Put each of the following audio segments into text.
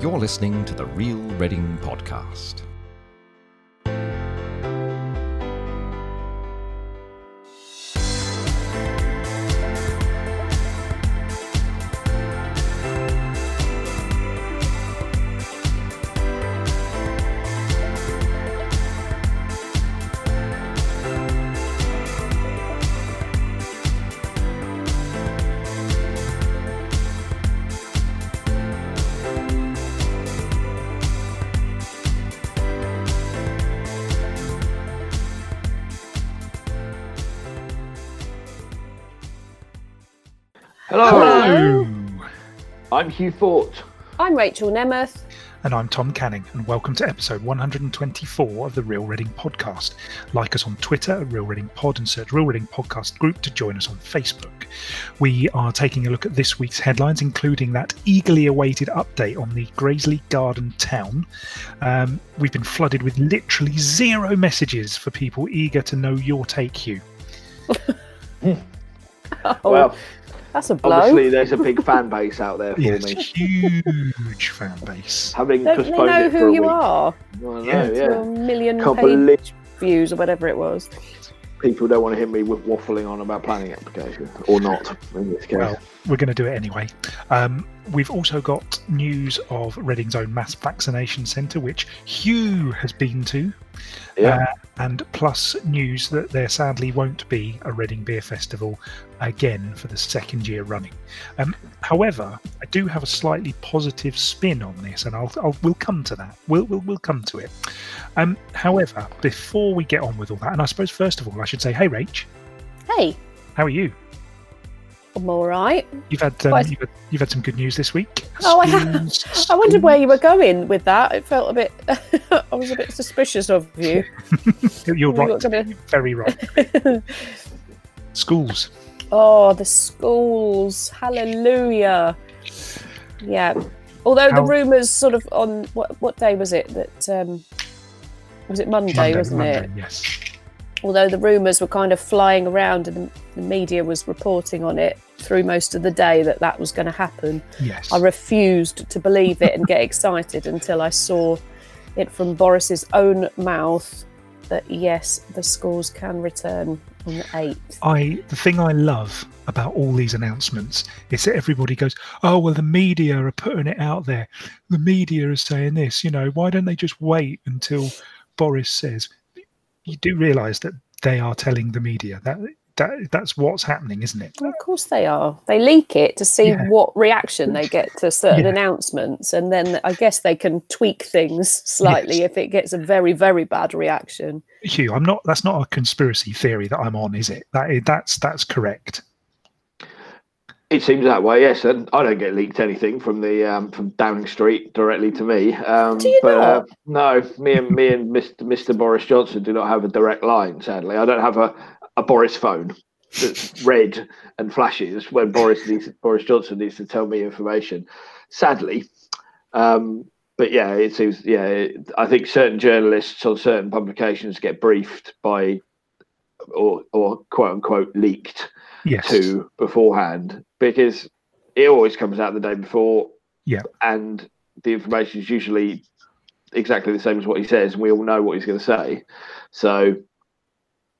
You're listening to the Real Reading Podcast. I'm Hugh Fort. I'm Rachel Nemeth. And I'm Tom Canning, and welcome to episode 124 of the Real Reading Podcast. Like us on Twitter at Real Reading Pod and search Real Reading Podcast Group to join us on Facebook. We are taking a look at this week's headlines, including that eagerly awaited update on the Grazeley Garden town. Um, we've been flooded with literally zero messages for people eager to know your take, Hugh. Oh, well, that's a blow. obviously there's a big fan base out there for Yes, me. huge fan base. Having Don't they postponed know it for who a you week. are? Well, I know, Yeah. yeah. Your million Can't page believe views or whatever it was. people don't want to hear me waffling on about planning application or not in this case. Well, we're going to do it anyway. Um, we've also got news of Reading's own mass vaccination centre, which Hugh has been to, yeah. uh, and plus news that there sadly won't be a Reading Beer Festival again for the second year running. Um, however, I do have a slightly positive spin on this, and I'll, I'll we'll come to that. We'll we'll, we'll come to it. Um, however, before we get on with all that, and I suppose first of all, I should say, hey, Rach, Hey, how are you? I'm all right. You've had, um, you've had you've had some good news this week. Oh, I have. I wondered where you were going with that. It felt a bit. I was a bit suspicious of you. You're right. You're very right. Schools. Oh, the schools! Hallelujah! Yeah. Although How- the rumours sort of on what what day was it that um, was it Monday, Monday, wasn't Monday, it? Yes. although the rumours were kind of flying around and the, media was reporting on it through most of the day that that was going to happen, Yes. I refused to believe it and get excited until I saw it from Boris's own mouth that yes, the schools can return on the 8th. I the thing I love about all these announcements is that everybody goes, "Oh well, the media are putting it out there. The media is saying this. You know, why don't they just wait until Boris says?" You do realise that they are telling the media that that that's what's happening, isn't it? Well, of course they are. They leak it to see Yeah. what reaction they get to certain Yeah. announcements, and then I guess they can tweak things slightly Yes. if it gets a very, very bad reaction. Hugh, I'm not. That's not a conspiracy theory that I'm on, is it? That is, that's that's correct. It seems that way, yes. And I don't get leaked anything from the um, from Downing Street directly to me. Um, Do you but, Uh, no, me and me and Mr. Mr. Boris Johnson do not have a direct line. Sadly, I don't have a, a Boris phone that's red and flashes when Boris needs Boris Johnson needs to tell me information. Sadly, um, but yeah, it seems. Yeah, it, I think certain journalists on certain publications get briefed by or or quote unquote leaked Yes. to beforehand because it always comes out the day before. Yeah. And the information is usually exactly the same as what he says, and we all know what he's going to say. So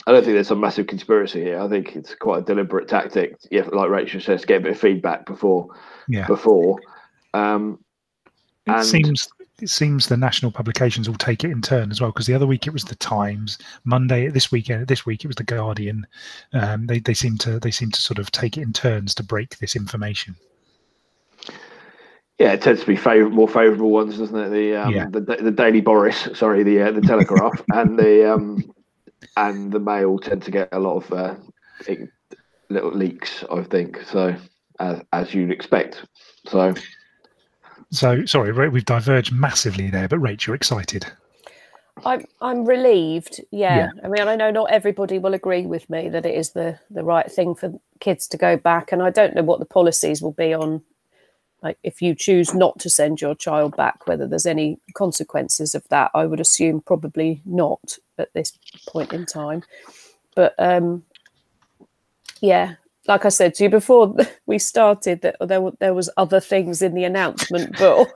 I don't think there's some massive conspiracy here. I think it's quite a deliberate tactic. Yeah, like Rachel says, to get a bit of feedback before Yeah. before. Um, It and- seems it seems the national publications will take it in turn as well because the other week it was the Times, Monday this weekend this week it was the Guardian. Um, they they seem to they seem to sort of take it in turns to break this information. yeah, it tends to be favor- more favourable ones, doesn't it? The um, Yeah. the, the Daily Boris, sorry, the uh, the Telegraph, and the um, and the Mail tend to get a lot of uh, little leaks, I think. So as as you'd expect. So So sorry, we've diverged massively there, but Rach, you're excited. I'm I'm relieved. Yeah. Yeah. I mean, I know not everybody will agree with me that it is the the right thing for kids to go back, and I don't know what the policies will be on, like if you choose not to send your child back, whether there's any consequences of that. I would assume probably not at this point in time, but um, yeah. Like I said to you before we started, that there were- there was other things in the announcement, but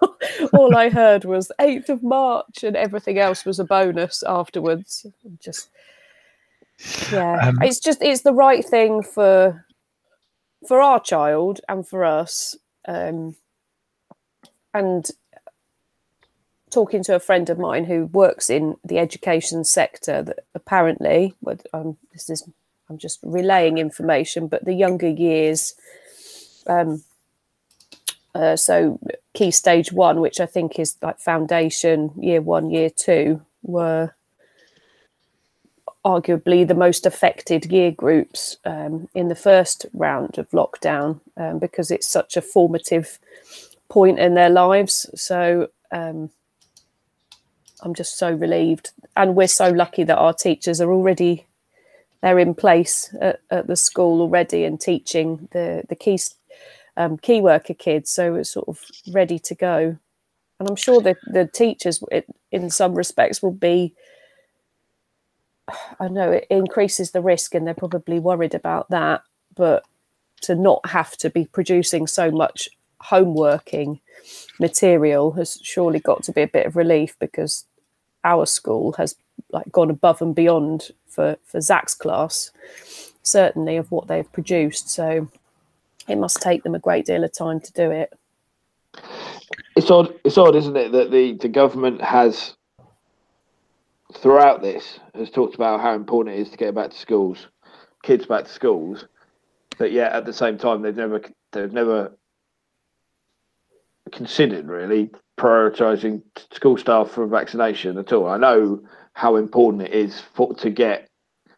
all I heard was 8th of March and everything else was a bonus afterwards. Just yeah. Um, it's just it's the right thing for for our child and for us. Um and talking to a friend of mine who works in the education sector that apparently um, this is i'm just relaying information but the younger years um, uh, so key stage one which i think is like foundation year one year two were arguably the most affected year groups um, in the first round of lockdown um, because it's such a formative point in their lives. So um, I'm just so relieved, and we're so lucky that our teachers are already they're in place at, at the school already and teaching the the key um, key worker kids, so it's sort of ready to go. And I'm sure that the teachers, it, in some respects, will be. I know it increases the risk, and they're probably worried about that. But to not have to be producing so much homeworking material has surely got to be a bit of relief because our school has like gone above and beyond for for Zach's class, certainly of what they've produced. So it must take them a great deal of time to do it. It's odd. It's odd, isn't it, that the the government has throughout this has talked about how important it is to get back to schools, kids back to schools, but yet at the same time they've never they've never considered really prioritising school staff for vaccination at all. I know how important it is for to get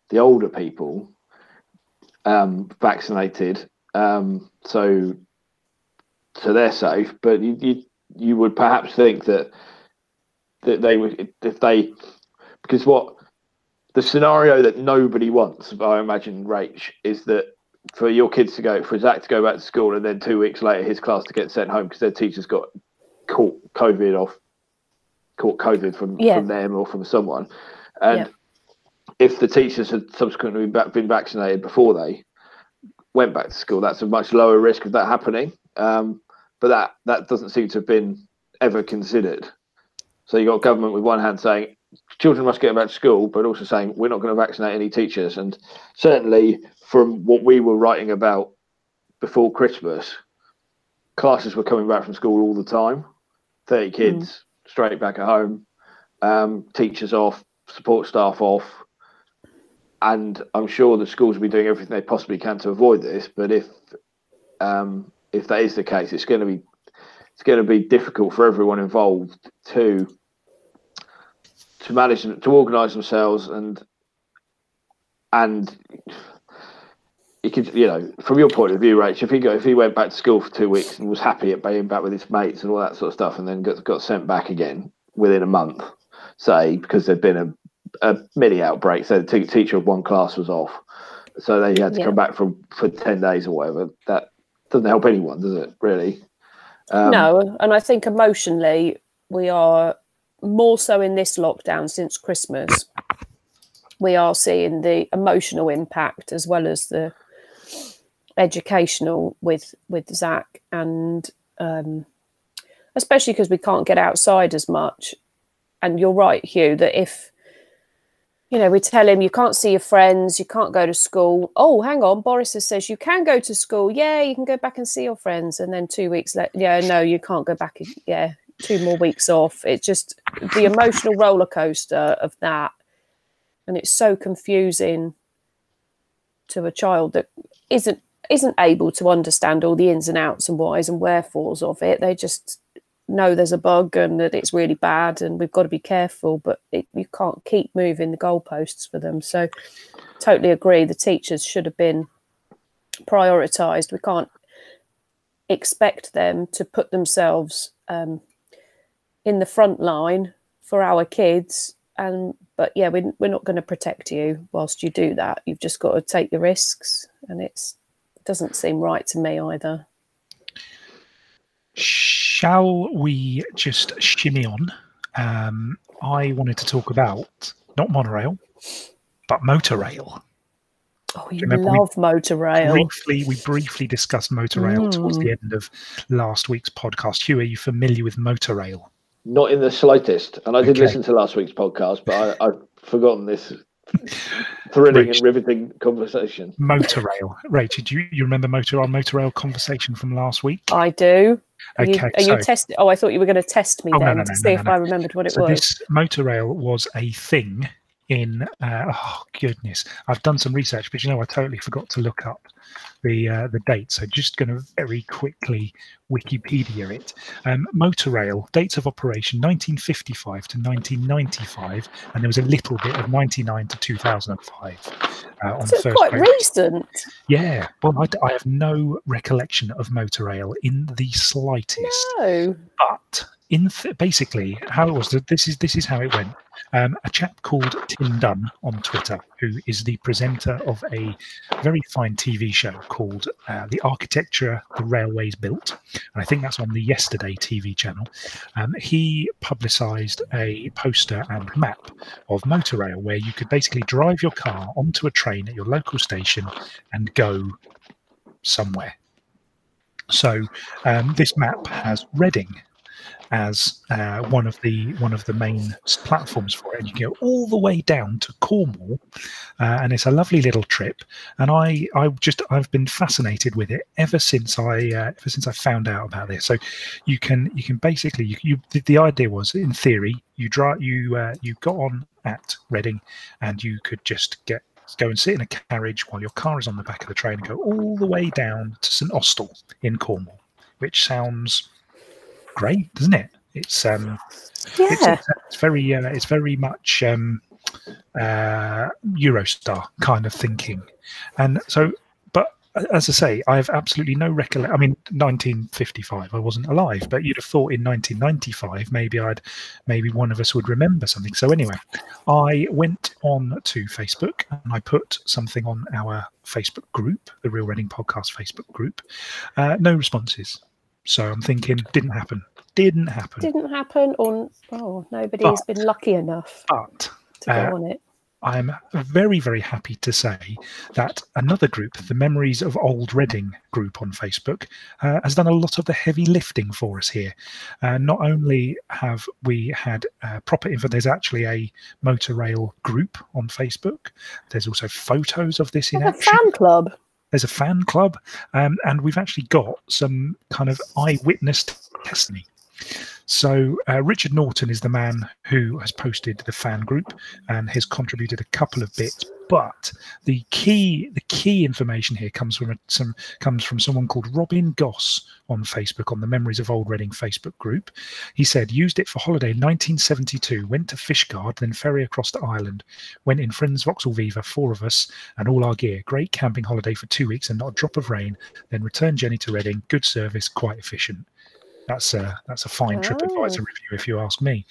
the older people um, vaccinated, um, so so they're safe. But you, you you would perhaps think that that they would if they because what the scenario that nobody wants, I imagine, Rach, is that for your kids to go for Zach to go back to school and then two weeks later his class to get sent home because their teachers got caught COVID off caught COVID from Yeah. from them or from someone, and Yeah. if the teachers had subsequently been vac- been vaccinated before they went back to school, that's a much lower risk of that happening. Um, but that that doesn't seem to have been ever considered. So you've got government with one hand saying children must get back to school, but also saying we're not going to vaccinate any teachers. And certainly from what we were writing about before Christmas, classes were coming back from school all the time. Thirty kids straight back at home, um, teachers off, support staff off, and I'm sure the schools will be doing everything they possibly can to avoid this. But if um, if that is the case, it's going to be it's going to be difficult for everyone involved to to manage to organise themselves and and you could you know from your point of view, Rach, if he go if he went back to school for two weeks and was happy at being back with his mates and all that sort of stuff, and then got got sent back again within a month, say because there'd been a a mini outbreak, so the te- teacher of one class was off, so they had to Yeah. come back for for ten days or whatever. That doesn't help anyone, does it? Really? Um, no, and I think emotionally we are more so in this lockdown since Christmas. We are seeing the emotional impact as well as the educational with with Zach, and um, especially because we can't get outside as much. And you're right, Hugh, that if you know we tell him you can't see your friends, you can't go to school. Oh, hang on, Boris says you can go to school. Yeah, you can go back and see your friends. And then two weeks later, yeah, no, you can't go back. Yeah, two more weeks off. It's just the emotional roller coaster of that, and it's so confusing to a child that isn't isn't able to understand all the ins and outs and whys and wherefores of it. They just know there's a bug and that it's really bad and we've got to be careful, but it, you can't keep moving the goalposts for them. So, totally agree. The teachers should have been prioritised. We can't expect them to put themselves um, in the front line for our kids. And but yeah, we're, we're not going to protect you whilst you do that. You've just got to take the risks, and it's it doesn't seem right to me either. Shall we just shimmy on? Um, I wanted to talk about not monorail, but motor rail. Oh, you remember we- love motor rail. Briefly, we briefly discussed motor rail towards the end of last week's podcast. Hugh, are you familiar with motor rail? Not in the slightest. And I did listen to last week's podcast, but I, I've forgotten this thrilling Rich. and riveting conversation. Motor rail. Rachel, do you, you remember motor our motor rail conversation from last week? I do. Are you, Okay, are so- you test? Oh, I thought you were going to test me Oh, no, then no, to no, see no, if I remembered what it so was. this motor rail was a thing in uh, oh goodness i've done some research but you know i totally forgot to look up the uh, the date so just going to very quickly wikipedia it um, motor rail dates of operation 1955 to 1995 and there was a little bit of 99 to 2005 uh, on So it's first quite page. recent. yeah well I have no recollection of motor rail in the slightest No. but in th- basically how it was th- this is this is how it went. Um, a chap called tim dunn on twitter who is the presenter of a very fine tv show called uh, the architecture the railways built. And i think that's on the yesterday tv channel. Um, he publicized a poster and map of motorail where you could basically drive your car onto a train at your local station and go somewhere. So um, this map has reading as uh, one of the one of the main platforms for it. And you go all the way down to Cornwall, uh, and it's a lovely little trip. And I I just I've been fascinated with it ever since I uh, ever since I found out about this. So you can you can basically you, you the, the idea was in theory you drive you uh, you got on at Reading, and you could just get go and sit in a carriage while your car is on the back of the train and go all the way down to St Austell in Cornwall, which sounds great, doesn't it? It's um, Yeah. it's, it's very uh, it's very much um, uh, Eurostar kind of thinking, and so. But uh, as I say, I have absolutely no recollection. I mean, 1955, I wasn't alive, but you'd have thought in 1995 maybe I'd maybe one of us would remember something. So anyway, I went on to Facebook and I put something on our Facebook group, the Real Reading Podcast Facebook group. Uh, no responses. So I'm thinking, didn't happen. Didn't happen. Didn't happen, or oh, nobody has been lucky enough But to Uh, go on it. I'm very, very happy to say that another group, the Memories of Old Reading group on Facebook, uh, has done a lot of the heavy lifting for us here. Uh, not only have we had uh, proper info, there's actually a motor rail group on Facebook. There's also photos of this in Like a action fan club. There's a fan club, um, and we've actually got some kind of eyewitness testimony. So uh, Richard Norton is the man who has posted the fan group and has contributed a couple of bits. But the key, the key information here comes from a, some comes from someone called Robin Goss on Facebook on the Memories of Old Reading Facebook group. He said used it for holiday in 1972. Went to Fishguard, then ferry across to Ireland. Went in friends Vauxhall Viva, four of us, and all our gear. Great camping holiday for two weeks and not a drop of rain. Then return Jenny to Reading. Good service, quite efficient. That's a that's a fine TripAdvisor Oh. review, if you ask me.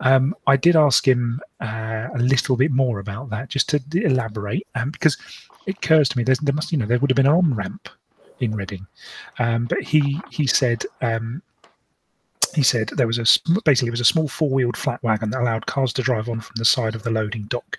Um, I did ask him uh, a little bit more about that, just to elaborate, um, because it occurs to me there's, there must you know there would have been an on ramp in Reading, um, but he he said um, he said there was a basically it was a small four-wheeled flat wagon that allowed cars to drive on from the side of the loading dock.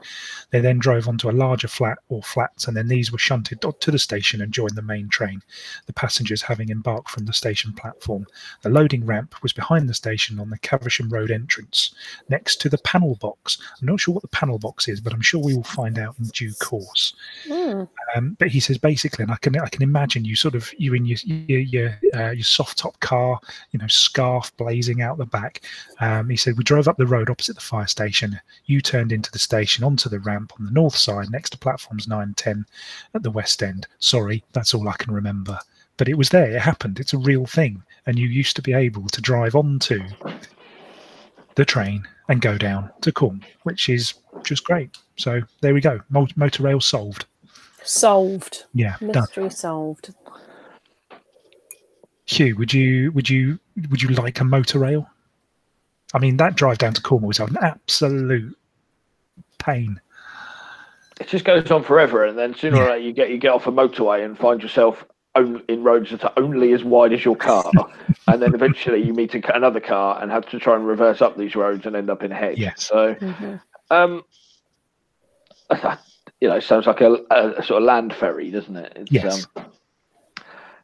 They then drove onto a larger flat or flats, and then these were shunted to the station and joined the main train. The passengers having embarked from the station platform. The loading ramp was behind the station on the Caversham Road entrance, next to the panel box. I'm not sure what the panel box is, but I'm sure we will find out in due course. Hmm. Um, but he says basically, and I can I can imagine you sort of you in your your your, uh, your soft top car, you know, scarf blazing out the back. Um, he said we drove up the road opposite the fire station. You turned into the station onto the ramp on the north side next to platforms nine and ten at the west end. Sorry, that's all I can remember. But it was there. It happened. It's a real thing, and you used to be able to drive onto the train and go down to Cornwall, which is just great. So there we go. Motor rail solved. Solved. Yeah, done. Mystery solved. Hugh, would you would you would you like a motor rail? I mean, that drive down to Cornwall is an absolute pain. It just goes on forever, and then sooner Yeah. or later you get you get off a motorway and find yourself in roads that are only as wide as your car, and then eventually you meet another car and have to try and reverse up these roads and end up in a hedge. Yes. So Mhm. Um, you know, sounds like a, a, a sort of land ferry, doesn't it? It's, Yes. Um,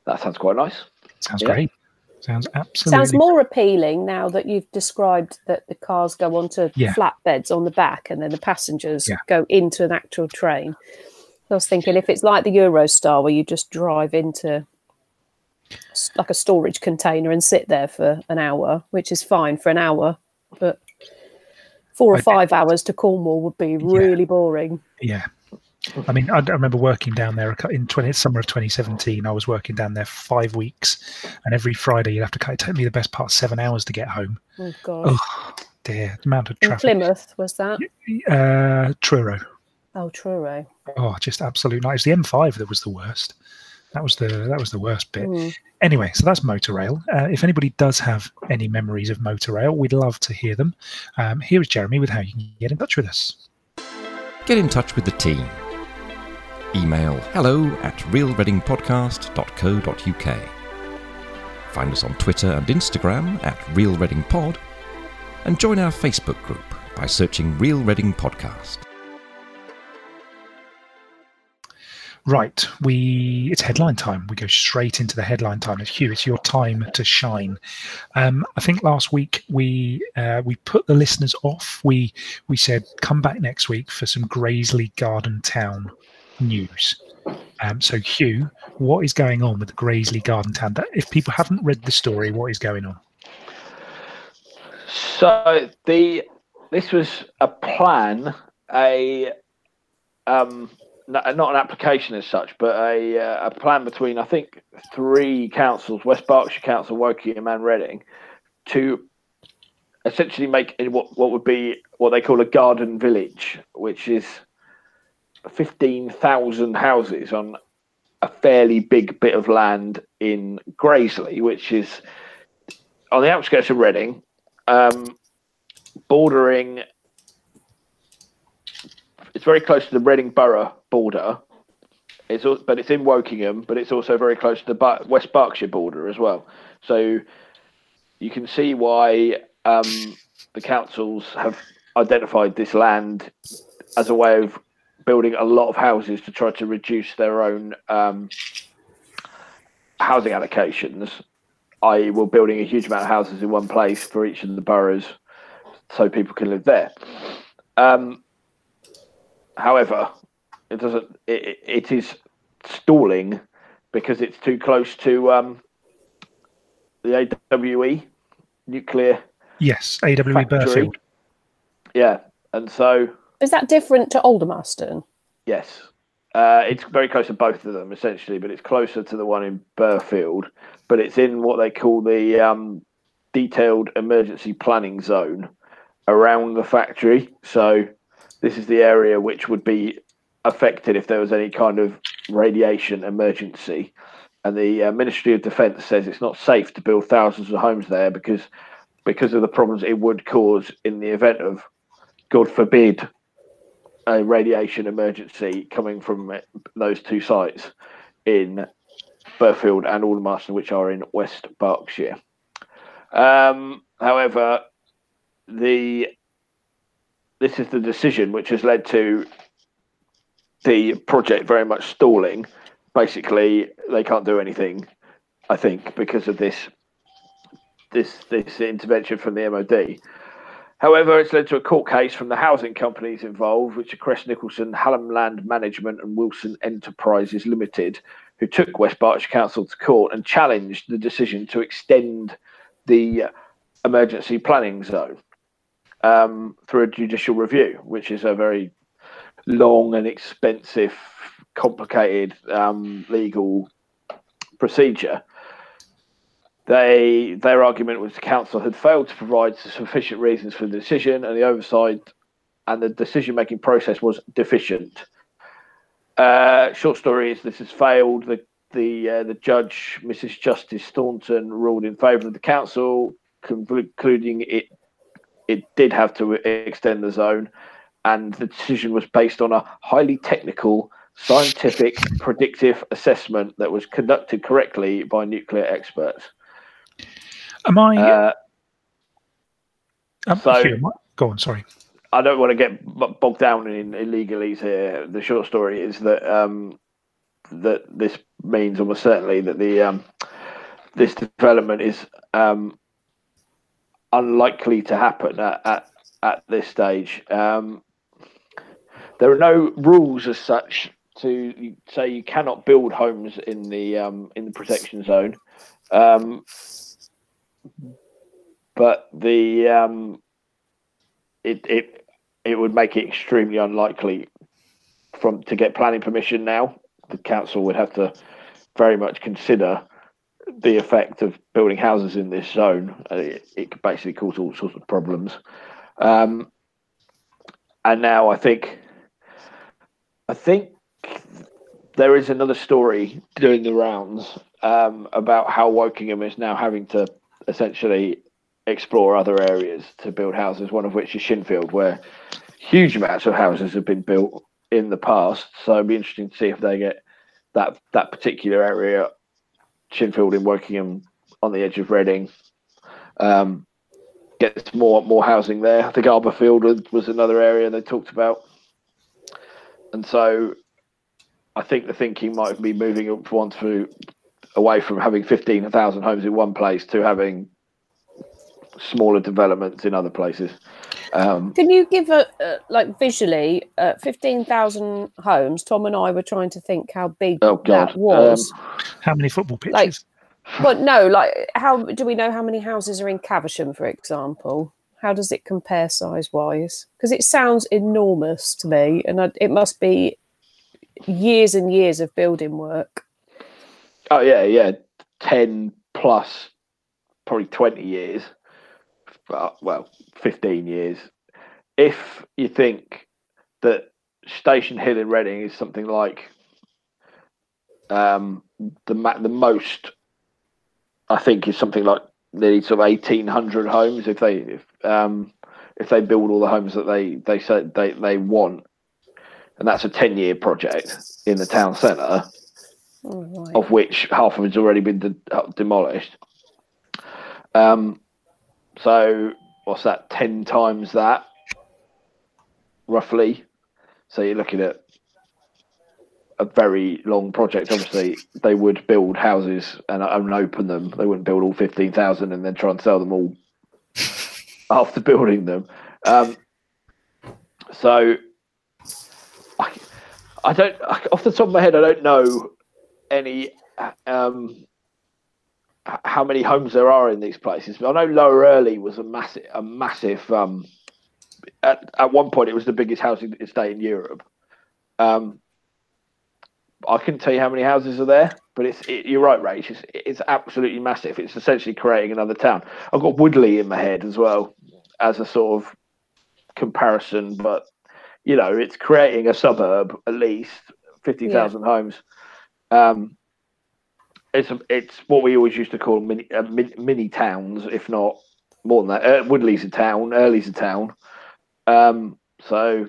that sounds quite nice. Sounds Yeah. great. Sounds absolutely. Sounds more appealing now that you've described that the cars go onto Yeah. flatbeds on the back and then the passengers Yeah. go into an actual train. I was thinking if it's like the Eurostar where you just drive into like a storage container and sit there for an hour, which is fine for an hour, but four or I- five hours to Cornwall would be really boring. Yeah. I mean, I, I remember working down there in 20, summer of 2017. I was working down there five weeks, and every Friday you'd have to. cut- It took me the best part seven hours to get home. Oh god. Oh dear, the amount of In traffic. Plymouth was that? Uh, Truro. Oh, Truro. Oh, just absolute night. It was the M5 that was the worst. That was the that was the worst bit. Mm. Anyway, so that's Motorail. Uh, if anybody does have any memories of Motorail, we'd love to hear them. Um, here is Jeremy with how you can get in touch with us. Get in touch with the team. Email hello at realreadingpodcast.co.uk. Find us on Twitter and Instagram at Real Reading Pod, and join our Facebook group by searching Real Reading Podcast. Right, we it's headline time. We go straight into the headline time. Hugh. It's your time to shine. Um, I think last week we uh, we put the listeners off. We we said come back next week for some Grazeley Garden Town news. Um, so Hugh, what is going on with the Grazeley Garden Town? That if people haven't read the story, what is going on? So the this was a plan, a um, not an application as such, but a uh, a plan between I think three councils: West Berkshire Council, Woking, and Reading, to essentially make what what would be what they call a garden village, which is fifteen thousand houses on a fairly big bit of land in Grazeley, which is on the outskirts of Reading, um, bordering. It's very close to the Reading Borough border. It's but it's in Wokingham, but it's also very close to the West Berkshire border as well. So you can see why um, the councils have identified this land as a way of building a lot of houses to try to reduce their own um, housing allocations i.e., we're building a huge amount of houses in one place for each of the boroughs so people can live there. Um, however, it doesn't. It, it- is stalling because it's too close to um, the AWE nuclear Yes, AWE factory. Burghfield. Yeah, and so Is that different to Aldermaston? Yes. Uh, it's very close to both of them, essentially, but it's closer to the one in Burghfield. But it's in what they call the um, detailed emergency planning zone around the factory. So this is the area which would be affected if there was any kind of radiation emergency. And the uh, Ministry of Defence says it's not safe to build thousands of homes there because because of the problems it would cause in the event of, God forbid, a radiation emergency coming from those two sites in Burghfield and Aldermaston, which are in West Berkshire. Um, however, the this is the decision which has led to the project very much stalling. Basically, they can't do anything, I think, because of this this this intervention from the MOD. However, it's led to a court case from the housing companies involved, which are Crest Nicholson, Hallam Land Management, and Wilson Enterprises Limited, who took West Berkshire Council to court and challenged the decision to extend the emergency planning zone um, through a judicial review, which is a very long and expensive, complicated um, legal procedure they their argument was the council had failed to provide sufficient reasons for the decision and the oversight and the decision making process was deficient. Uh, short story is this has failed. The the uh, the judge, Mrs. Justice Thornton, ruled in favour of the council, concluding it it did have to extend the zone, and the decision was based on a highly technical, scientific, predictive assessment that was conducted correctly by nuclear experts. Am I? Uh, um, so- I- go on. Sorry. I don't want to get bogged down in, legalese here. The short story is that um, that this means almost certainly that the um, this development is um, unlikely to happen at at, at this stage. Um, there are no rules as such to say you cannot build homes in the um, in the protection zone, um, but the um, it it it would make it extremely unlikely from to get planning permission now. The council would have to very much consider the effect of building houses in this zone. Uh, It, it could basically cause all sorts of problems. Um, and now I think, I think there is another story doing the rounds um, about how Wokingham is now having to essentially explore other areas to build houses. One of which is Shinfield, where huge amounts of houses have been built in the past. So it'd be interesting to see if they get that that particular area, Shinfield in Wokingham, on the edge of Reading, um, gets more more housing there. I think Arborfield was- another area they talked about, and so I think the thinking might be moving up one to away from having fifteen thousand homes in one place to having smaller developments in other places. Um, Can you give a, uh, like visually uh, fifteen thousand homes? Tom and I were trying to think how big oh God, that was. Um, How many football pitches? Like- but no, like how do we know how many houses are in Caversham, for example? How does it compare size wise? Because it sounds enormous to me, and I, it must be years and years of building work. Oh yeah, yeah, ten plus, probably twenty years. Well, fifteen years. If you think that Station Hill in Reading is something like um, the the most, I think is something like nearly sort of eighteen hundred homes. If they if um, if they build all the homes that they they said they they want, and that's a ten year project in the town centre Oh, right. of which half of it's already been de- uh, demolished. Um, so what's that? Ten times that, roughly. So you're looking at a very long project. Obviously, they would build houses and, and open them. They wouldn't build all fifteen thousand and then try and sell them all after building them. Um, so I, I don't off the top of my head. I don't know any um how many homes there are in these places. But I know Lower Earley was a massive a massive um at, at one point it was the biggest housing estate in Europe. Um I couldn't tell you how many houses are there, but it's it, you're right, Rach. It's, it's absolutely massive. It's essentially creating another town. I've got Woodley in my head as well as a sort of comparison, but you know, it's creating a suburb at least fifty thousand homes. Um, it's a, it's what we always used to call mini uh, mini, mini towns, if not more than that. Uh, Woodley's a town, Earley's a town. Um, so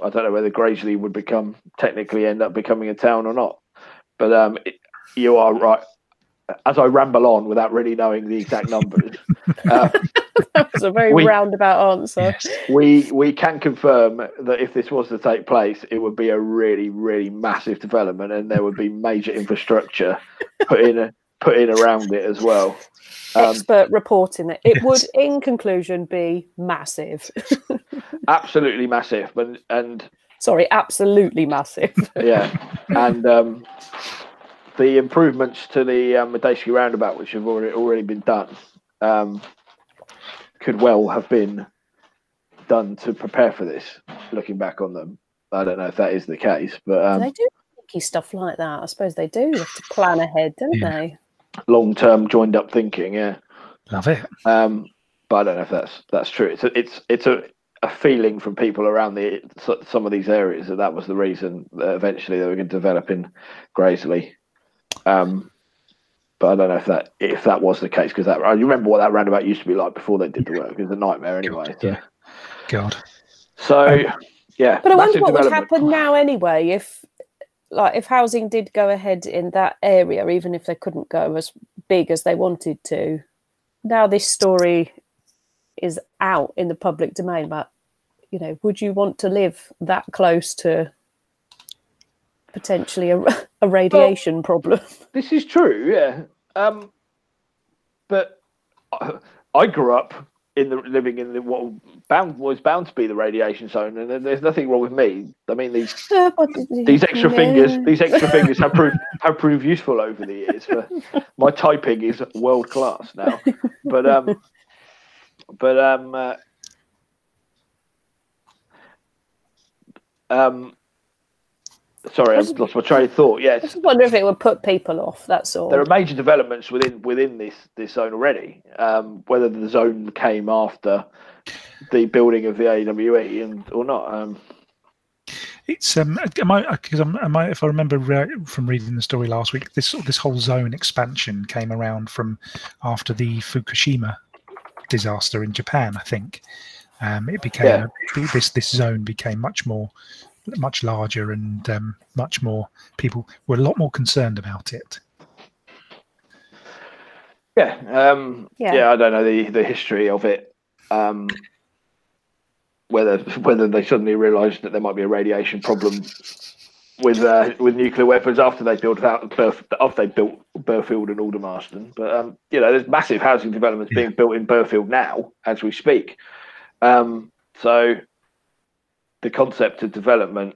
I don't know whether Grazeley would become technically end up becoming a town or not. But um, it, you are right. As I ramble on without really knowing the exact numbers, uh, that was a very We- roundabout answer. We we can confirm that if this was to take place, it would be a really really massive development, and there would be major infrastructure put in put in around it as well. Um, Expert reporting it. It would, in conclusion, be massive. absolutely massive, and and Sorry, absolutely massive. yeah, and um, the improvements to the um, Madejski roundabout, which have already already been done, um, could well have been done to prepare for this. Looking back on them, I don't know if that is the case, but um, they do tricky stuff like that. I suppose they do. They have to plan ahead, don't Yeah. they? long term joined up thinking, yeah. Love it. Um, but I don't know if that's that's true. It's a, it's it's a, a feeling from people around the some of these areas that that was the reason that eventually they were going to develop in Grazeley. Um, but I don't know if that if that was the case because that I remember what that roundabout used to be like before they did the work. It was a nightmare anyway. So, Yeah. God. so um, yeah. But I wonder what would happen now anyway if like if housing did go ahead in that area, even if they couldn't go as big as they wanted to. Now this story is out in the public domain but you know, would you want to live that close to potentially a, a radiation problem? This is true, yeah. Um, but I, grew up in the living in the what bound was bound to be the radiation zone, and there's nothing wrong with me. I mean these these extra fingers, these extra fingers have proved have proved useful over the years. For, my typing is world class now, but um, but um, uh, um, sorry, I lost my train of thought. I Yes, just wonder if it would put people off. That's all. there are major developments within within this this zone already. Um, whether the zone came after the building of the AWE and or not. Um, It's um, am I because am, am I if I remember right from reading the story last week, this this whole zone expansion came around from after the Fukushima disaster in Japan. I think um, it became Yeah. this this zone became much more much larger and um, much more people were a lot more concerned about it. yeah, um, Yeah. yeah, I don't know the the history of it. Um, whether whether they suddenly realised that there might be a radiation problem with uh, with nuclear weapons after they built out Burf, after they built Burghfield and Aldermaston. But um, you know, there's massive housing developments being built in Burghfield now as we speak. Um, so the concept of development,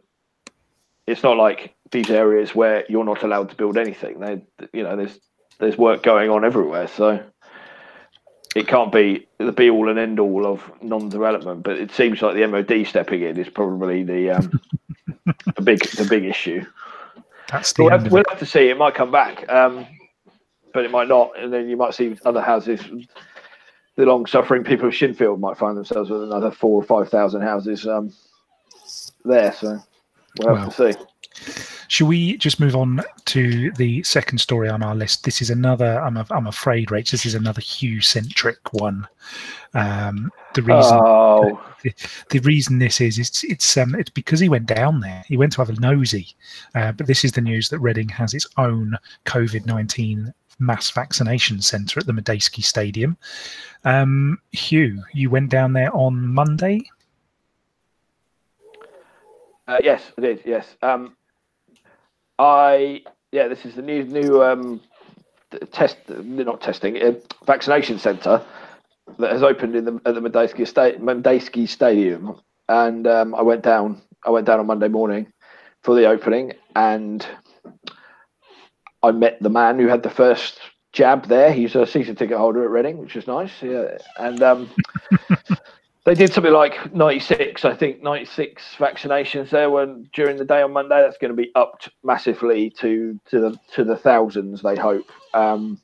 it's not like these areas where you're not allowed to build anything. They, you know, there's there's work going on everywhere. So it can't be the be all and end all of non-development. But it seems like the MOD stepping in is probably the um, the big the big issue. That's the We'll have, we'll have to see. It might come back, um, but it might not. And then you might see other houses. The long-suffering people of Shinfield might find themselves with another four or five thousand houses um, there. So we'll have to see. Should we just move on to the second story on our list? This is another. I'm, I'm afraid, Rach. This is another Hugh-centric one. Um, the reason Oh, the reason this is it's it's um it's because he went down there. He went to have a nosy. Uh, but this is the news that Reading has its own COVID nineteen mass vaccination centre at the Madejski Stadium. Um, Hugh, you went down there on Monday. Uh, yes, did. Yes. Um, I yeah, this is the new new um, test, not testing, uh, vaccination centre that has opened in the at the Madejski Sta- Madejski Stadium, and um, I went down. I went down on Monday morning for the opening, and I met the man who had the first jab there. He's a season ticket holder at Reading, which is nice. Yeah, and um, they did something like 96, I think, 96 vaccinations there when during the day on Monday. That's going to be upped massively to to the to the thousands. They hope, um,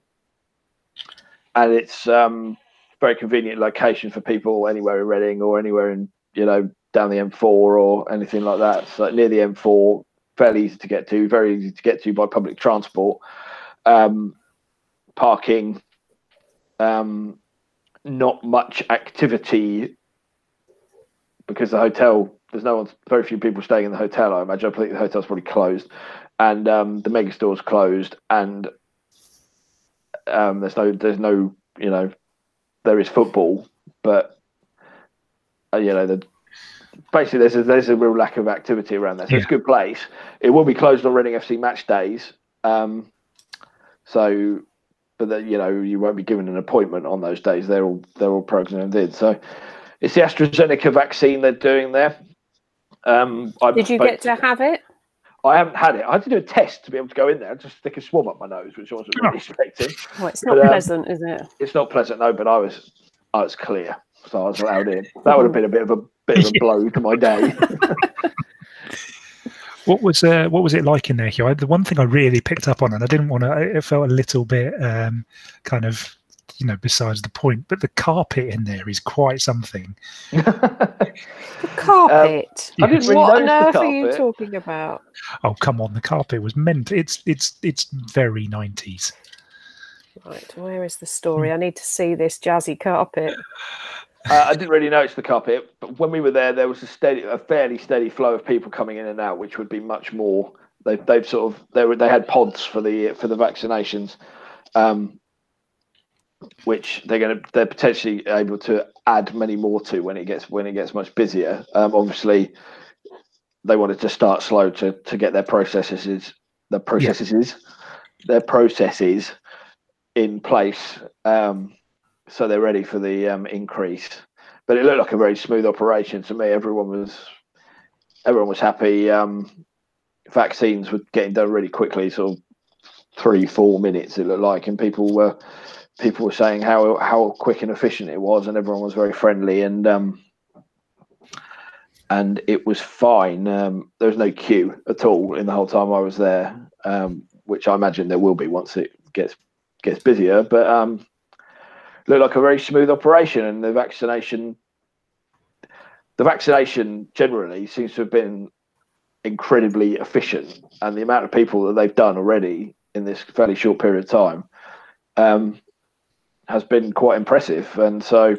and it's um, very convenient location for people anywhere in Reading or anywhere in you know down the M4 or anything like that. So near the M4, fairly easy to get to, very easy to get to by public transport. Um, parking, um, not much activity because the hotel there's no one, very few people staying in the hotel. I imagine. I think the hotel's probably closed, and um, the mega store's closed, and um, there's no there's no you know there is football, but uh, you know the basically there's a, there's a real lack of activity around there. So it's a good place. It will be closed on Reading FC match days. Um, so, but the, you know you won't be given an appointment on those days. They're all they're all programmed in. So it's the AstraZeneca vaccine they're doing there. Um, I Did you get to have it? I haven't had it. I had to do a test to be able to go in there. And just stick a swab up my nose, which I wasn't really expecting. Well, it's not But, um, pleasant, is it? It's not pleasant, no, but I was I was clear, so I was allowed in. That would have been a bit of a bit of a blow to my day. What was uh, what was it like in there, Hugh? I, the one thing I really picked up on, and I didn't want to. It felt a little bit um, kind of you know besides the point, but the carpet in there is quite something. The carpet. I didn't really what on notice the earth are you talking about? Oh come on, the carpet was meant. It's it's it's very nineties. Right, where is the story? I need to see this jazzy carpet. Uh, I didn't really notice the carpet, but when we were there, there was a steady, a fairly steady flow of people coming in and out, which would be much more. They, they've sort of they were they had pods for the for the vaccinations, um, which they're going to they're potentially able to add many more to when it gets when it gets much busier. Um, obviously, they wanted to start slow to to get their processes the processes their processes in place, um, so they're ready for the um, increase. But it looked like a very smooth operation to me. Everyone was everyone was happy. Um, vaccines were getting done really quickly, sort of three four minutes it looked like, and people were people were saying how how quick and efficient it was, and everyone was very friendly and um, and it was fine. Um, there was no queue at all in the whole time I was there, um, which I imagine there will be once it gets gets busier. But um, looked like a very smooth operation, and the vaccination the vaccination generally seems to have been incredibly efficient, and the amount of people that they've done already in this fairly short period of time um, has been quite impressive. And so,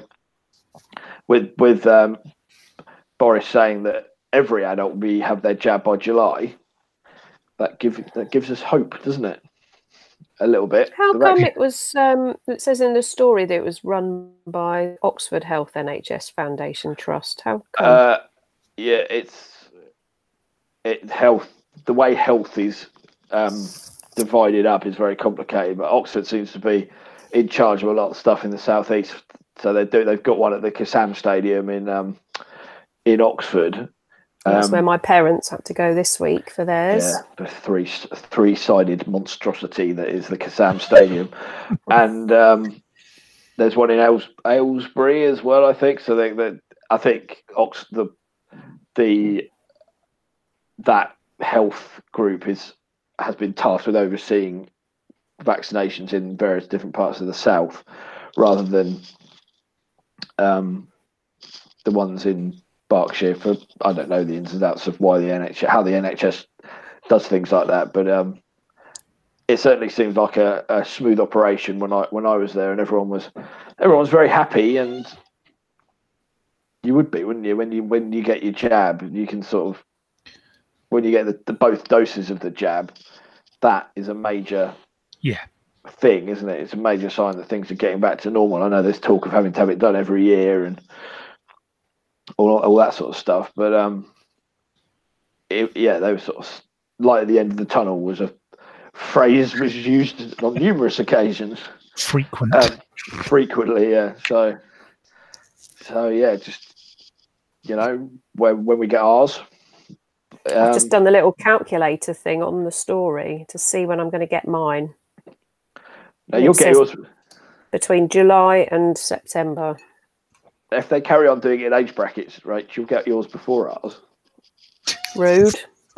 with with um, Boris saying that every adult will be have their jab by July, that give that gives us hope, doesn't it? A little bit. How The come it was? Um, it says in the story that it was run by Oxford Health NHS Foundation Trust. How come? Uh, yeah, it's it health. The way health is um, divided up is very complicated. But Oxford seems to be in charge of a lot of stuff in the southeast. So they do. They've got one at the Kassam Stadium in um, in Oxford. That's Um, where my parents had to go this week for theirs. yeah, the three three sided monstrosity that is the Kassam Stadium, and um, there's one in Ails, Aylesbury as well. I think so. They, that I think Ox the the that health group is has been tasked with overseeing vaccinations in various different parts of the south, rather than um, the ones in Berkshire. For I don't know the ins and outs of why the NHS, how the NHS does things like that, but um, it certainly seemed like a, a smooth operation when I when I was there, and everyone was everyone was very happy, and you would be, wouldn't you? When you when you get your jab, you can sort of when you get the, the both doses of the jab, that is a major Yeah. thing, isn't it? It's a major sign that things are getting back to normal. I know there's talk of having to have it done every year and all, all that sort of stuff, but um, it, yeah, those sort of light at the end of the tunnel was a phrase which was used on numerous occasions, Frequent. um, frequently. Yeah, so so yeah, just you know when when we get ours. I've Um, just done the little calculator thing on the story to see when I'm going to get mine no, you'll get yours between July and September. if they carry on doing it in age brackets, right? You'll get yours before ours. Rude.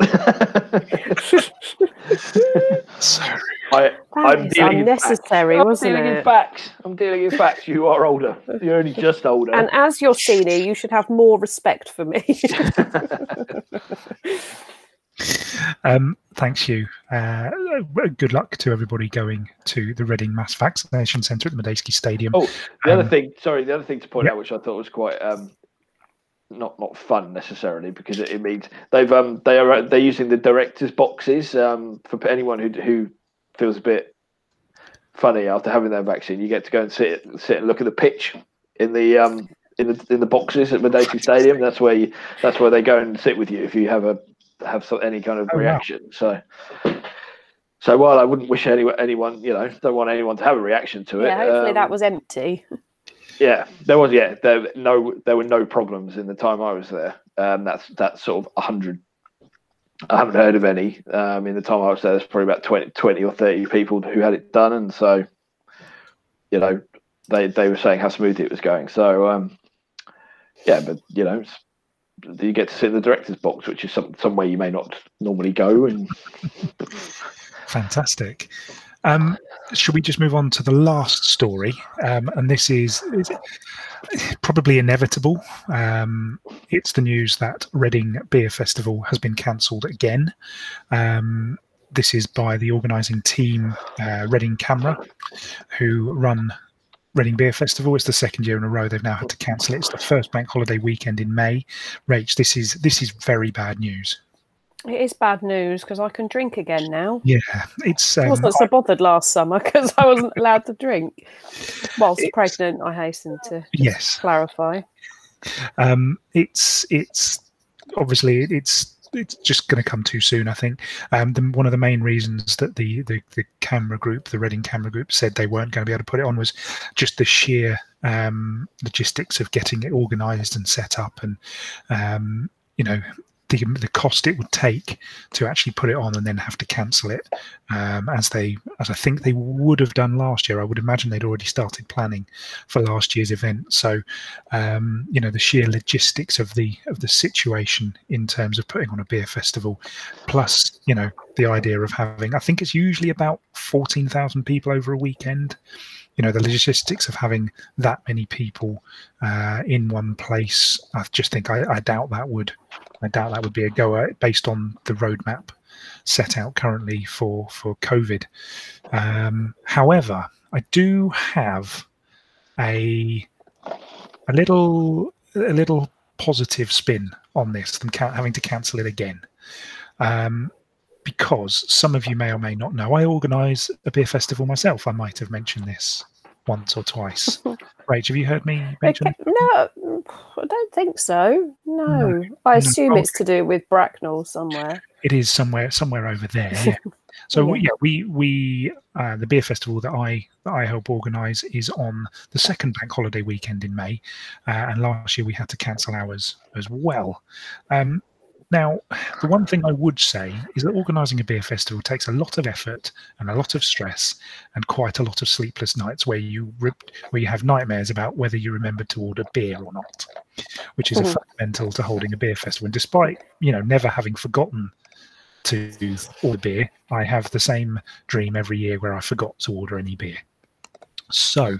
so I, That I'm is dealing in unnecessary, facts. wasn't I'm dealing in it? facts. I'm dealing in facts. You are older. You're only just older. And as your senior, you should have more respect for me. Um, thanks, you. Uh, good luck to everybody going to the Reading Mass Vaccination Centre at the Madejski Stadium. Oh, the other Um, thing, sorry, the other thing to point yeah. out, which I thought was quite um, not not fun necessarily, because it, it means they've um they are they're using the directors boxes um for anyone who who feels a bit funny after having their vaccine. You get to go and sit sit and look at the pitch in the um in the in the boxes at Madejski Stadium. That's where you that's where they go and sit with you if you have a have some, any kind of Oh, wow. reaction. So. So while I wouldn't wish any, anyone, you know, don't want anyone to have a reaction to it. yeah, hopefully that um, was empty. yeah, there was. Yeah, there no, there were no problems in the time I was there. Um, that's that's sort of hundred. I haven't heard of any. Um, in the time I was there, there's probably about 20, 20 or thirty people who had it done, and so, you know, they they were saying how smooth it was going. So, um, yeah, but you know, it's, you get to sit in the director's box, which is some somewhere you may not normally go, and Fantastic. Um, should we just move on to the last story? Um, and this is, is probably inevitable. Um, it's the news that Reading Beer Festival has been cancelled again. Um, this is by the organising team, uh, Reading CAMRA, who run Reading Beer Festival. It's the second year in a row they've now had to cancel it. It's the first bank holiday weekend in May. Rach, this is this is very bad news. It is bad news because I can drink again now. Yeah, it's. I Um, wasn't so bothered last summer because I wasn't allowed to drink. Whilst It's- pregnant, I hasten to yes, clarify. um, it's it's obviously it's it's just going to come too soon. I think um, the, one of the main reasons that the, the the CAMRA group, the Reading CAMRA group, said they weren't going to be able to put it on was just the sheer um, logistics of getting it organised and set up, and um, you know the the cost it would take to actually put it on and then have to cancel it, um, as they as I think they would have done last year. I would imagine they'd already started planning for last year's event. So um, you know the sheer logistics of the of the situation in terms of putting on a beer festival, plus you know the idea of having I think it's usually about fourteen thousand people over a weekend. You know the logistics of having that many people uh, in one place. I just think I, I doubt that would I doubt that would be a goer based on the roadmap set out currently for for COVID. Um, however, I do have a a little a little positive spin on this than ca- having to cancel it again. Um, because some of you may or may not know, I organise a beer festival myself. I might have mentioned this once or twice. Rach, have you heard me mention? Okay, no, I don't think so. No, I assume Oh, it's to do with Bracknell somewhere. It is somewhere somewhere over there. Yeah. So Yeah. yeah, we we uh, the beer festival that I that I help organise is on the second bank holiday weekend in May, uh, and last year we had to cancel ours as well. Um, now, the one thing I would say is that organising a beer festival takes a lot of effort and a lot of stress and quite a lot of sleepless nights where you rip, where you have nightmares about whether you remembered to order beer or not, which is a Mhm. fundamental to holding a beer festival. And despite you know never having forgotten to order beer. I have the same dream every year where I forgot to order any beer. So,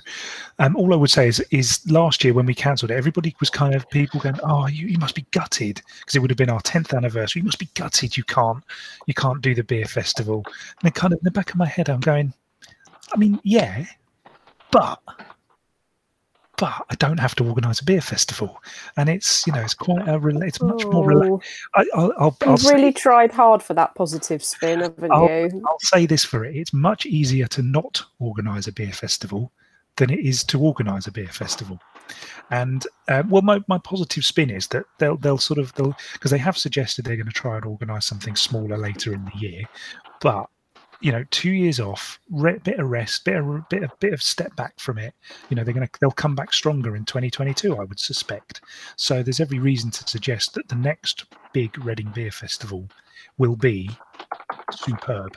um, all I would say is, is last year when we cancelled it, everybody was kind of people going, "Oh, you, you must be gutted," because it would have been our tenth anniversary. You must be gutted. You can't, you can't do the beer festival. And kind of in the back of my head, I'm going, I mean, yeah, but but I don't have to organise a beer festival, and it's you know it's quite a it's much more relaxed. Oh, I, I'll, I'll, I'll You've say- really tried hard for that positive spin, haven't I'll- you? I'll say this for it: it's much easier to not organise a beer festival than it is to organise a beer festival. And uh, well, my, my positive spin is that they'll they'll sort of they'll because they have suggested they're going to try and organise something smaller later in the year, but you know, two years off, re- bit of rest, bit of bit of bit of step back from it. You know, they're going to they'll come back stronger in 2022, I would suspect. So there's every reason to suggest that the next big Reading Beer Festival will be superb.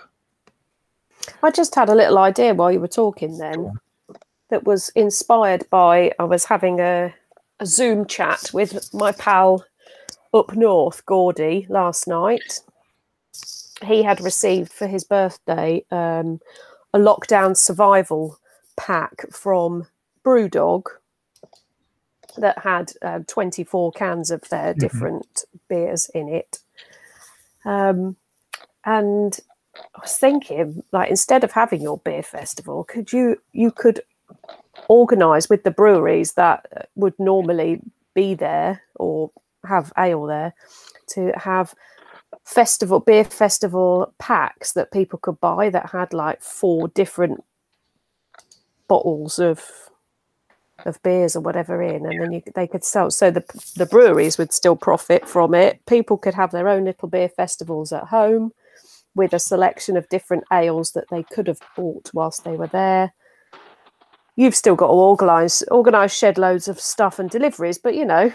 I just had a little idea while you were talking then that was inspired by I was having a, a Zoom chat with my pal up north, Gordy, last night. He had received for his birthday um, a lockdown survival pack from Brewdog that had uh, 24 cans of their Mhm. different beers in it. Um, and I was thinking, like, instead of having your beer festival, could you you could organise with the breweries that would normally be there or have ale there to have festival beer festival packs that people could buy that had like four different bottles of of beers or whatever in and then you, they could sell so the the breweries would still profit from it. People could have their own little beer festivals at home with a selection of different ales that they could have bought whilst they were there you've still got to organize organize shed loads of stuff and deliveries but you know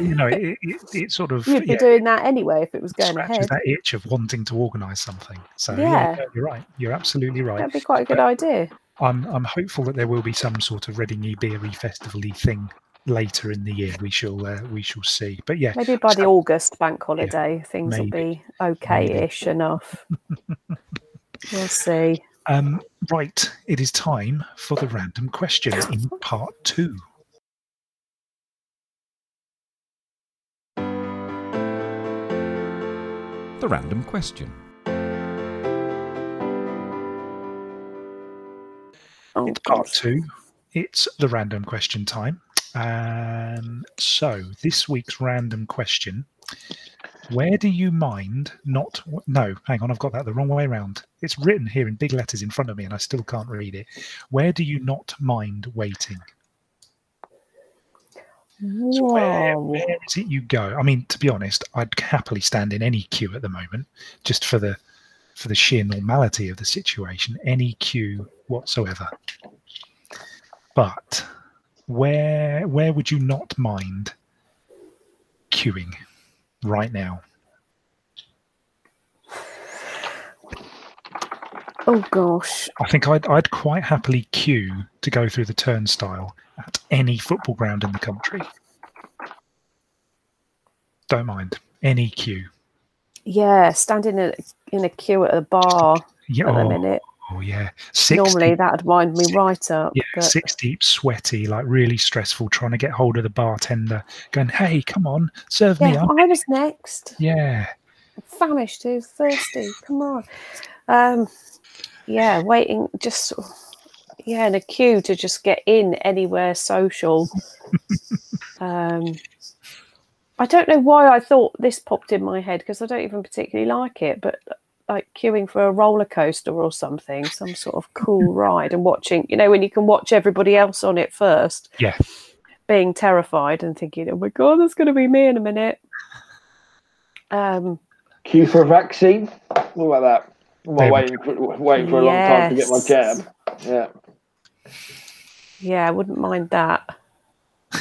you know, it, it, it sort of you'd be yeah, doing that anyway if it was going ahead that itch of wanting to organise something. So yeah. Yeah. you're right. You're absolutely right. that'd be quite a good idea I'm I'm hopeful that there will be some sort of Reading Beery festival-y thing later in the year. We shall uh, we shall see. But yeah, maybe by the august bank holiday things will be okay-ish enough we'll see um, right. It is time for the random question in part two. The random question. oh It's part two. It's the random question time. Um, so this week's random question Where do you mind not? No, hang on, I've got that the wrong way around. It's written here in big letters in front of me, and I still can't read it. Where do you not mind waiting? So where, where is it you go? I mean, to be honest, I'd happily stand in any queue at the moment, just for the for the sheer normality of the situation, any queue whatsoever. But where where would you not mind queuing right now? Oh gosh. I think I'd I'd quite happily queue to go through the turnstile at any football ground in the country. Don't mind any queue. Yeah, standing in a, in a queue at a bar Yeah, at the oh, minute. Oh yeah. Six Normally deep, that'd wind me right up. yeah, but six deep, sweaty, like really stressful, trying to get hold of the bartender, going, "Hey, come on, serve me yeah, up." I was next. Yeah, Famished, who's thirsty? Come on. Um, yeah, waiting just yeah, in a queue to just get in anywhere social. um, I don't know why I thought this popped in my head because I don't even particularly like it, but like queuing for a roller coaster or something, some sort of cool ride and watching, you know, when you can watch everybody else on it first, yeah. being terrified and thinking, oh my God, that's going to be me in a minute. Um, Queue for a vaccine. What about that? Am I They waiting for, waiting for a long time to get my jab? Yeah. Yeah, I wouldn't mind that.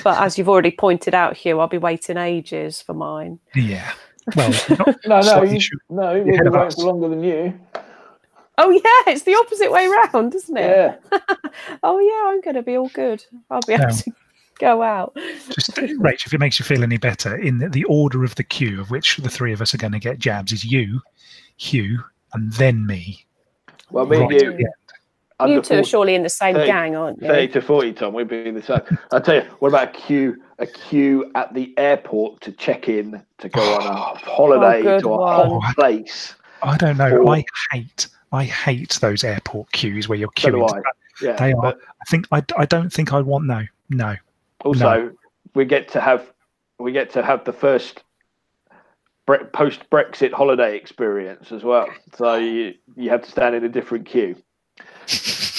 But as you've already pointed out, Hugh, I'll be waiting ages for mine. Yeah. Well, not No, no, you, short- no, we'll You're be ahead of waiting us. for longer than you. Oh yeah, it's the opposite way round, isn't it? Yeah. Oh yeah, I'm going to be all good. I'll be able No. to go out. Just, Rach, if it makes you feel any better, in the, the order of the queue of which the three of us are going to get jabs is you, Hugh, and then me. Well, me and Right. you, you two are surely in the same thirty- gang, aren't you? 30 to 40, Tom, we'd be the same. I'll tell you, what about a queue, a queue at the airport to check in to go on a holiday good to a one. hot place? I don't know. Or- I hate, I hate those airport queues where you're So do queuing. I. Yeah. They are. I think I, I don't think I want no, no. also, we get to have we get to have the first bre- post Brexit holiday experience as well. So you, you have to stand in a different queue.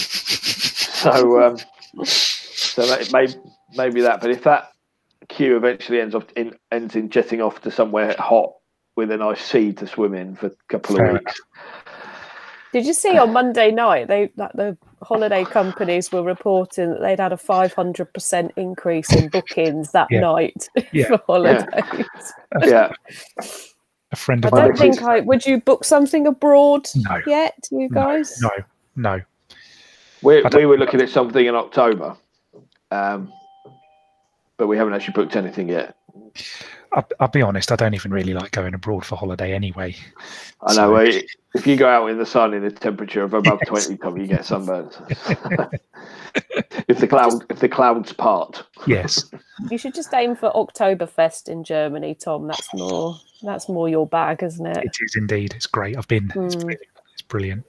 So um, so that it may maybe that, but if that queue eventually ends up in ends in jetting off to somewhere hot with a nice sea to swim in for a couple Fair of weeks. Did you see on Monday night they that the holiday companies were reporting that they'd had a 500% increase in bookings that Yeah. night Yeah. for holidays. Yeah, A friend I of Well, mine. don't think I would you book something abroad No. yet, you guys? no, no. we we were looking at something in October, um, but we haven't actually booked anything yet. I'll, I'll be honest. I don't even really like going abroad for holiday anyway. I know. So- well, if you go out in the sun in a temperature of above Yes. twenty, Tom, you get sunburns. if the cloud, if the clouds part, Yes. You should just aim for Oktoberfest in Germany, Tom. That's more that's more your bag, isn't it? It is indeed. It's great. I've been. It's Mm. brilliant. It's brilliant.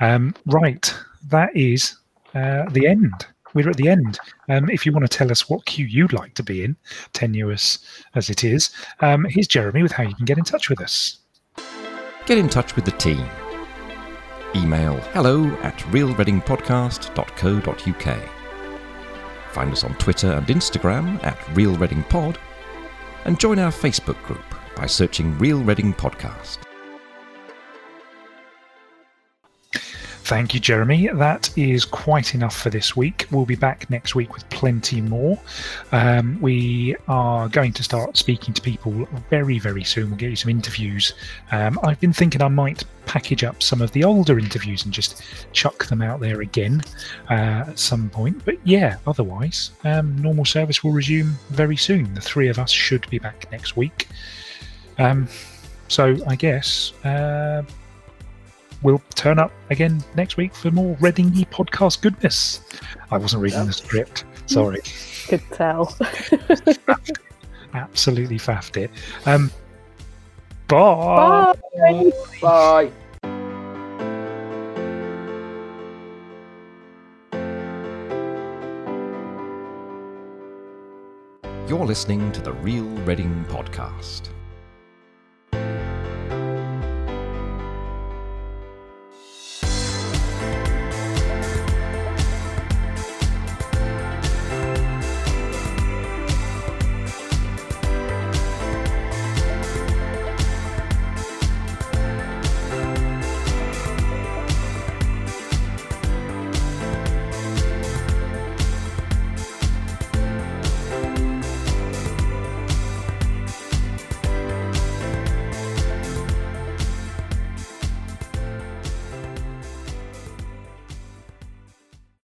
Um, right. That is uh, the end. We're at the end. Um, if you want to tell us what queue you'd like to be in, tenuous as it is, um, here's Jeremy with how you can get in touch with us. Get in touch with the team. Email hello at realreadingpodcast.co.uk. Find us on Twitter and Instagram at Real Reading Pod, and join our Facebook group by searching Real Reading Podcast. Thank you, Jeremy. That is quite enough for this week. We'll be back next week with plenty more. Um, we are going to start speaking to people very, very soon. We'll get you some interviews. Um, I've been thinking I might package up some of the older interviews and just chuck them out there again uh, at some point. But yeah, otherwise, um, normal service will resume very soon. The three of us should be back next week. Um, so I guess. Uh, we'll turn up again next week for more Readingy podcast goodness. I wasn't reading the script. Sorry. Could tell. Absolutely faffed it. Um, bye. Bye. bye. You're listening to the Real Reading Podcast.